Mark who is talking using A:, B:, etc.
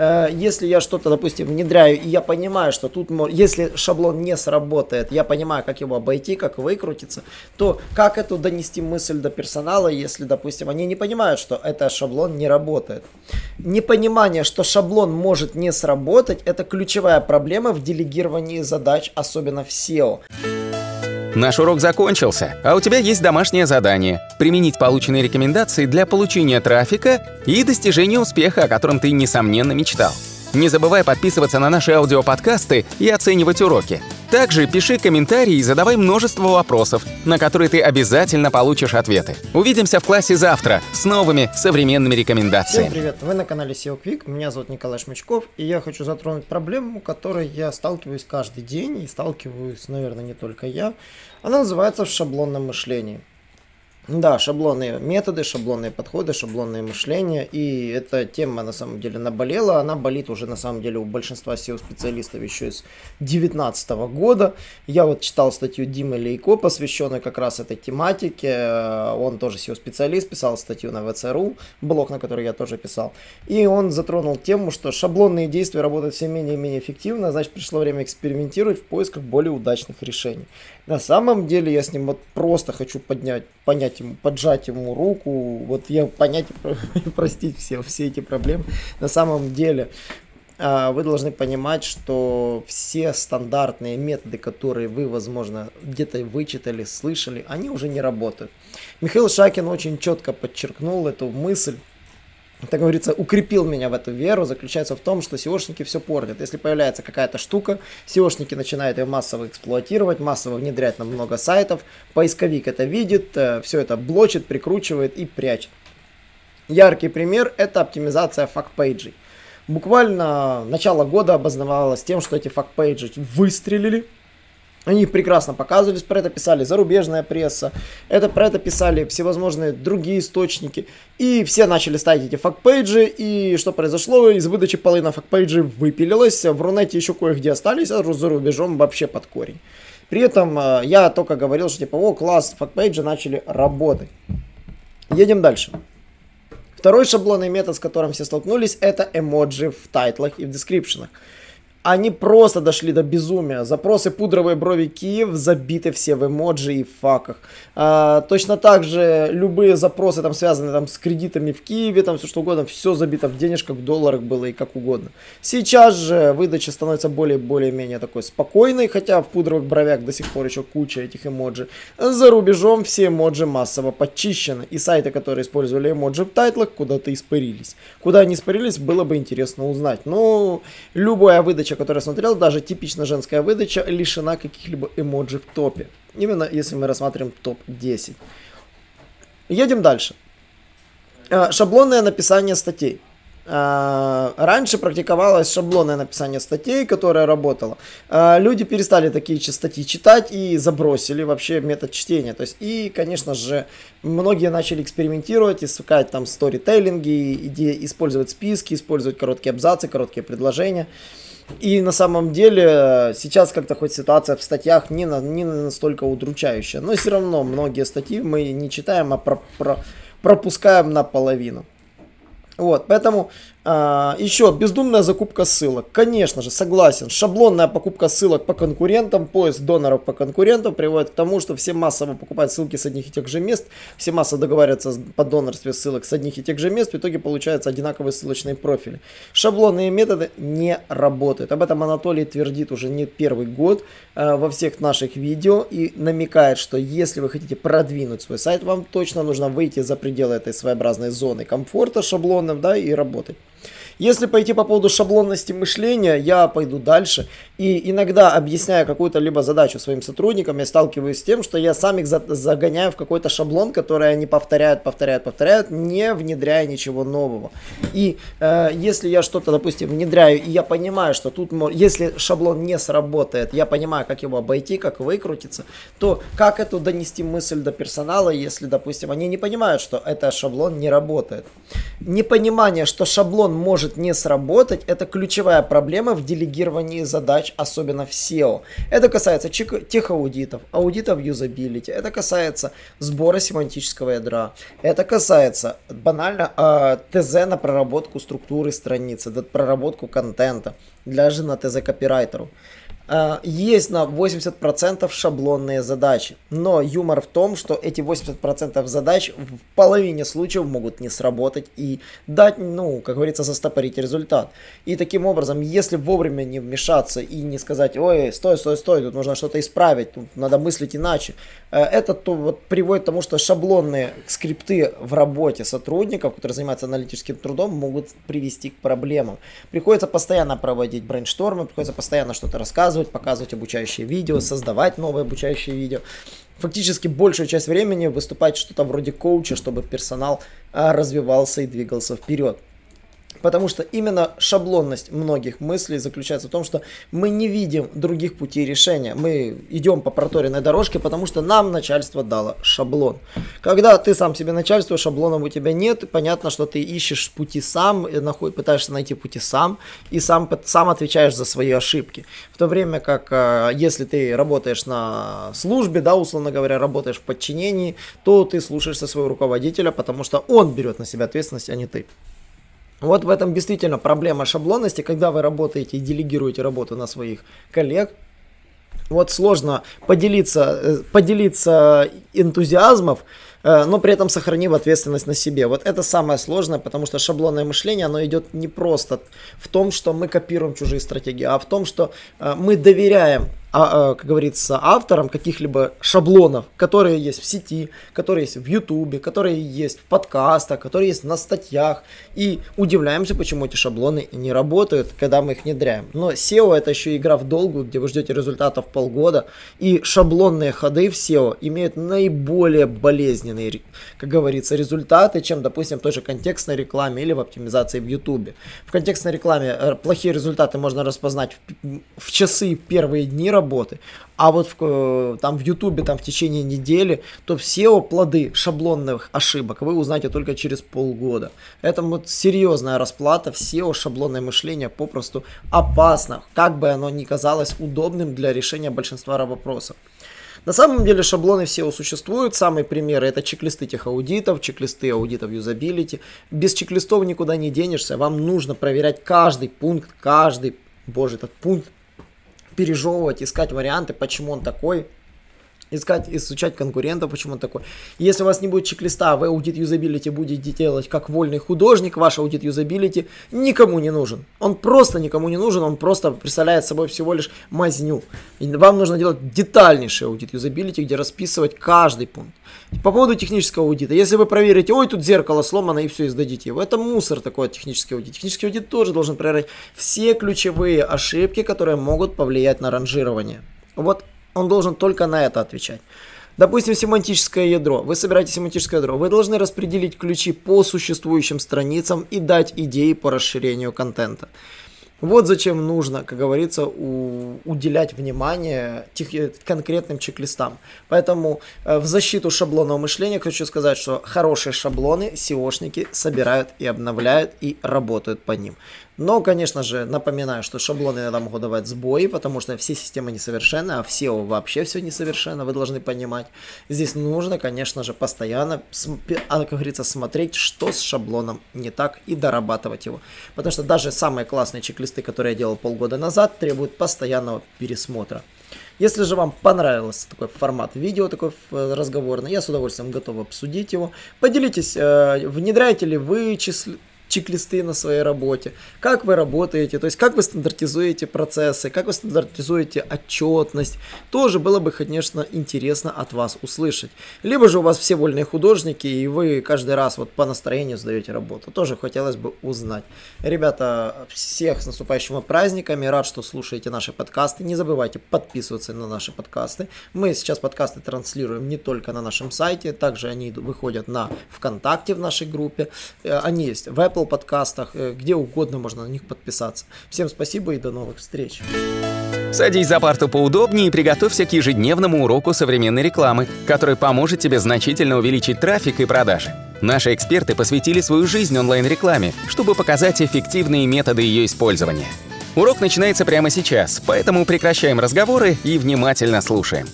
A: э, если я что-то, допустим, внедряю, и я понимаю, что тут, если шаблон не сработает, я понимаю, как его обойти, как выкрутиться, то как эту донести мысль до персонала, если, допустим, они не понимают, что это шаблон не работает. Непонимание, что шаблон может не сработать, это ключевая проблема в делегировании задач, особенно в SEO.
B: Наш урок закончился, а у тебя есть домашнее задание – применить полученные рекомендации для получения трафика и достижения успеха, о котором ты, несомненно, мечтал. Не забывай подписываться на наши аудиоподкасты и оценивать уроки. Также пиши комментарии и задавай множество вопросов, на которые ты обязательно получишь ответы. Увидимся в классе завтра с новыми современными рекомендациями.
A: Всем привет! Вы на канале SEO Quick, меня зовут Николай Шмычков, и я хочу затронуть проблему, которой я сталкиваюсь каждый день, и сталкиваюсь, наверное, не только я. Она называется шаблонное мышление. Да, шаблонные методы, шаблонные подходы, шаблонное мышление. И эта тема на самом деле наболела. Она болит уже на самом деле у большинства SEO-специалистов еще с 2019 года. Я вот читал статью Димы Лейко, посвященную как раз этой тематике. Он тоже SEO-специалист, писал статью на ВЦРУ, блог, на который я тоже писал. И он затронул тему, что шаблонные действия работают все менее и менее эффективно, значит пришло время экспериментировать в поисках более удачных решений. На самом деле я с ним вот просто хочу поднять, понять ему, поджать ему руку, вот я понять и простить все, все эти проблемы. На самом деле а, вы должны понимать, что все стандартные методы, которые вы, возможно, где-то вычитали, слышали, они уже не работают. Михаил Шакин очень четко подчеркнул эту мысль, так говорится, укрепил меня в эту веру, заключается в том, что SEOшники все портят. Если появляется какая-то штука, SEOшники начинают ее массово эксплуатировать, массово внедрять на много сайтов, поисковик это видит, э, все это блочит, прикручивает и прячет. Яркий пример это оптимизация FAQ-пейджей. Буквально начало года ознаменовалось тем, что эти FAQ-пейджи выстрелили, они прекрасно показывались, про это писали зарубежная пресса, это, про это писали всевозможные другие источники. И все начали ставить эти FAQ-пейджи, и что произошло? Из выдачи половина FAQ-пейджей выпилилась, в Рунете еще кое-где остались, а за рубежом вообще под корень. При этом э, я только говорил, что типа, о, класс, FAQ-пейджи начали работать. Едем дальше. Второй шаблонный метод, с которым все столкнулись, это эмоджи в тайтлах и в дескрипшенах они просто дошли до безумия. Запросы пудровой брови Киев забиты все в эмоджи и факах. А, точно так же любые запросы там связаны там с кредитами в Киеве, там все что угодно, все забито в денежках, в долларах было и как угодно. Сейчас же выдача становится более более-менее такой спокойной, хотя в пудровых бровях до сих пор еще куча этих эмоджи. За рубежом все эмоджи массово подчищены. И сайты, которые использовали эмоджи в тайтлах, куда-то испарились. Куда они испарились, было бы интересно узнать. Но любая выдача выдача, которую я смотрел, даже типично женская выдача, лишена каких-либо эмоджи в топе. Именно если мы рассматриваем топ-10. Едем дальше. Э, шаблонное написание статей. Э, раньше практиковалось шаблонное написание статей, которое работало. Э, люди перестали такие статьи читать и забросили вообще метод чтения. То есть, и, конечно же, многие начали экспериментировать, искать там сторителлинги, использовать списки, использовать короткие абзацы, короткие предложения. И на самом деле сейчас как-то хоть ситуация в статьях не, на, не настолько удручающая. Но все равно многие статьи мы не читаем, а про, про, пропускаем наполовину. Вот, поэтому а, еще бездумная закупка ссылок. Конечно же, согласен. Шаблонная покупка ссылок по конкурентам, поиск доноров по конкурентам приводит к тому, что все массово покупают ссылки с одних и тех же мест, все массово договариваются по донорстве ссылок с одних и тех же мест, в итоге получаются одинаковые ссылочные профили. Шаблонные методы не работают. Об этом Анатолий твердит уже не первый год э, во всех наших видео и намекает, что если вы хотите продвинуть свой сайт, вам точно нужно выйти за пределы этой своеобразной зоны комфорта шаблонным, да, и работать. Если пойти по поводу шаблонности мышления, я пойду дальше. И иногда, объясняя какую-то либо задачу своим сотрудникам, я сталкиваюсь с тем, что я сам их загоняю в какой-то шаблон, который они повторяют, повторяют, повторяют, не внедряя ничего нового. И э, если я что-то, допустим, внедряю, и я понимаю, что тут, если шаблон не сработает, я понимаю, как его обойти, как выкрутиться, то как эту донести мысль до персонала, если, допустим, они не понимают, что этот шаблон не работает. Непонимание, что шаблон может может не сработать, это ключевая проблема в делегировании задач, особенно в SEO. Это касается техаудитов, аудитов юзабилити, это касается сбора семантического ядра, это касается банально э, ТЗ на проработку структуры страницы, проработку контента, даже на ТЗ копирайтеру. А, есть на 80% шаблонные задачи. Но юмор в том, что эти 80% задач в половине случаев могут не сработать и дать, ну, как говорится, застопорить результат. И таким образом, если вовремя не вмешаться и не сказать, ой, стой, стой, стой, тут нужно что-то исправить, тут надо мыслить иначе, э, это то, вот, приводит к тому, что шаблонные скрипты в работе сотрудников, которые занимаются аналитическим трудом, могут привести к проблемам. Приходится постоянно проводить брейнштормы, приходится постоянно что-то рассказывать, рассказывать, показывать обучающие видео, создавать новые обучающие видео. Фактически большую часть времени выступать что-то вроде коуча, чтобы персонал а, развивался и двигался вперед. Потому что именно шаблонность многих мыслей заключается в том, что мы не видим других путей решения. Мы идем по проторенной дорожке, потому что нам начальство дало шаблон. Когда ты сам себе начальство, шаблонов у тебя нет, понятно, что ты ищешь пути сам, нахуй, пытаешься найти пути сам, и сам, сам отвечаешь за свои ошибки. В то время как, э, если ты работаешь на службе, да, условно говоря, работаешь в подчинении, то ты слушаешься своего руководителя, потому что он берет на себя ответственность, а не ты. Вот в этом действительно проблема шаблонности, когда вы работаете и делегируете работу на своих коллег. Вот сложно поделиться, э, поделиться энтузиазмов, э, но при этом сохранив ответственность на себе. Вот это самое сложное, потому что шаблонное мышление, оно идет не просто в том, что мы копируем чужие стратегии, а в том, что э, мы доверяем а, а, как говорится, авторам каких-либо шаблонов, которые есть в сети, которые есть в Ютубе, которые есть в подкастах, которые есть на статьях. И удивляемся, почему эти шаблоны не работают, когда мы их внедряем. Но SEO это еще игра в долгую, где вы ждете результатов полгода. И шаблонные ходы в SEO имеют наиболее болезненные, как говорится, результаты, чем, допустим, в той же контекстной рекламе или в оптимизации в Ютубе. В контекстной рекламе э, плохие результаты можно распознать в, в часы первые дни работы. А вот в, э, там в Ютубе там в течение недели, то все плоды шаблонных ошибок вы узнаете только через полгода. Это вот серьезная расплата, все шаблонное мышление попросту опасно, как бы оно ни казалось удобным для решения большинства вопросов. На самом деле шаблоны SEO существуют. Самые примеры это чек-листы тех аудитов, чек-листы аудитов юзабилити. Без чек-листов никуда не денешься. Вам нужно проверять каждый пункт, каждый, боже, этот пункт пережевывать, искать варианты, почему он такой, искать, изучать конкурентов, почему он такой. Если у вас не будет чек-листа, вы аудит юзабилити будете делать как вольный художник, ваш аудит юзабилити никому не нужен. Он просто никому не нужен, он просто представляет собой всего лишь мазню. И вам нужно делать детальнейший аудит юзабилити, где расписывать каждый пункт. По поводу технического аудита. Если вы проверите, ой, тут зеркало сломано и все, и сдадите его. Это мусор такой технический аудит. Технический аудит тоже должен проверять все ключевые ошибки, которые могут повлиять на ранжирование. Вот он должен только на это отвечать. Допустим, семантическое ядро. Вы собираете семантическое ядро. Вы должны распределить ключи по существующим страницам и дать идеи по расширению контента. Вот зачем нужно, как говорится, у, уделять внимание тех, э, конкретным чек-листам. Поэтому э, в защиту шаблонного мышления хочу сказать, что хорошие шаблоны SEOшники собирают и обновляют и работают по ним. Но, конечно же, напоминаю, что шаблоны иногда могут давать сбои, потому что все системы несовершенны, а в SEO вообще все несовершенно, вы должны понимать. Здесь нужно, конечно же, постоянно, а, как говорится, смотреть, что с шаблоном не так и дорабатывать его. Потому что даже самые классные чек-листы, которые я делал полгода назад, требуют постоянного пересмотра. Если же вам понравился такой формат видео, такой э, разговорный, я с удовольствием готов обсудить его. Поделитесь, э, внедряете ли вы числ чек-листы на своей работе, как вы работаете, то есть как вы стандартизуете процессы, как вы стандартизуете отчетность. Тоже было бы, конечно, интересно от вас услышать. Либо же у вас все вольные художники, и вы каждый раз вот по настроению сдаете работу. Тоже хотелось бы узнать. Ребята, всех с наступающими праздниками. Рад, что слушаете наши подкасты. Не забывайте подписываться на наши подкасты. Мы сейчас подкасты транслируем не только на нашем сайте, также они выходят на ВКонтакте в нашей группе. Э, они есть в Apple Apple подкастах, э, где угодно можно на них подписаться. Всем спасибо и до новых встреч.
B: Садись за парту поудобнее и приготовься к ежедневному уроку современной рекламы, который поможет тебе значительно увеличить трафик и продажи. Наши эксперты посвятили свою жизнь онлайн-рекламе, чтобы показать эффективные методы ее использования. Урок начинается прямо сейчас, поэтому прекращаем разговоры и внимательно слушаем.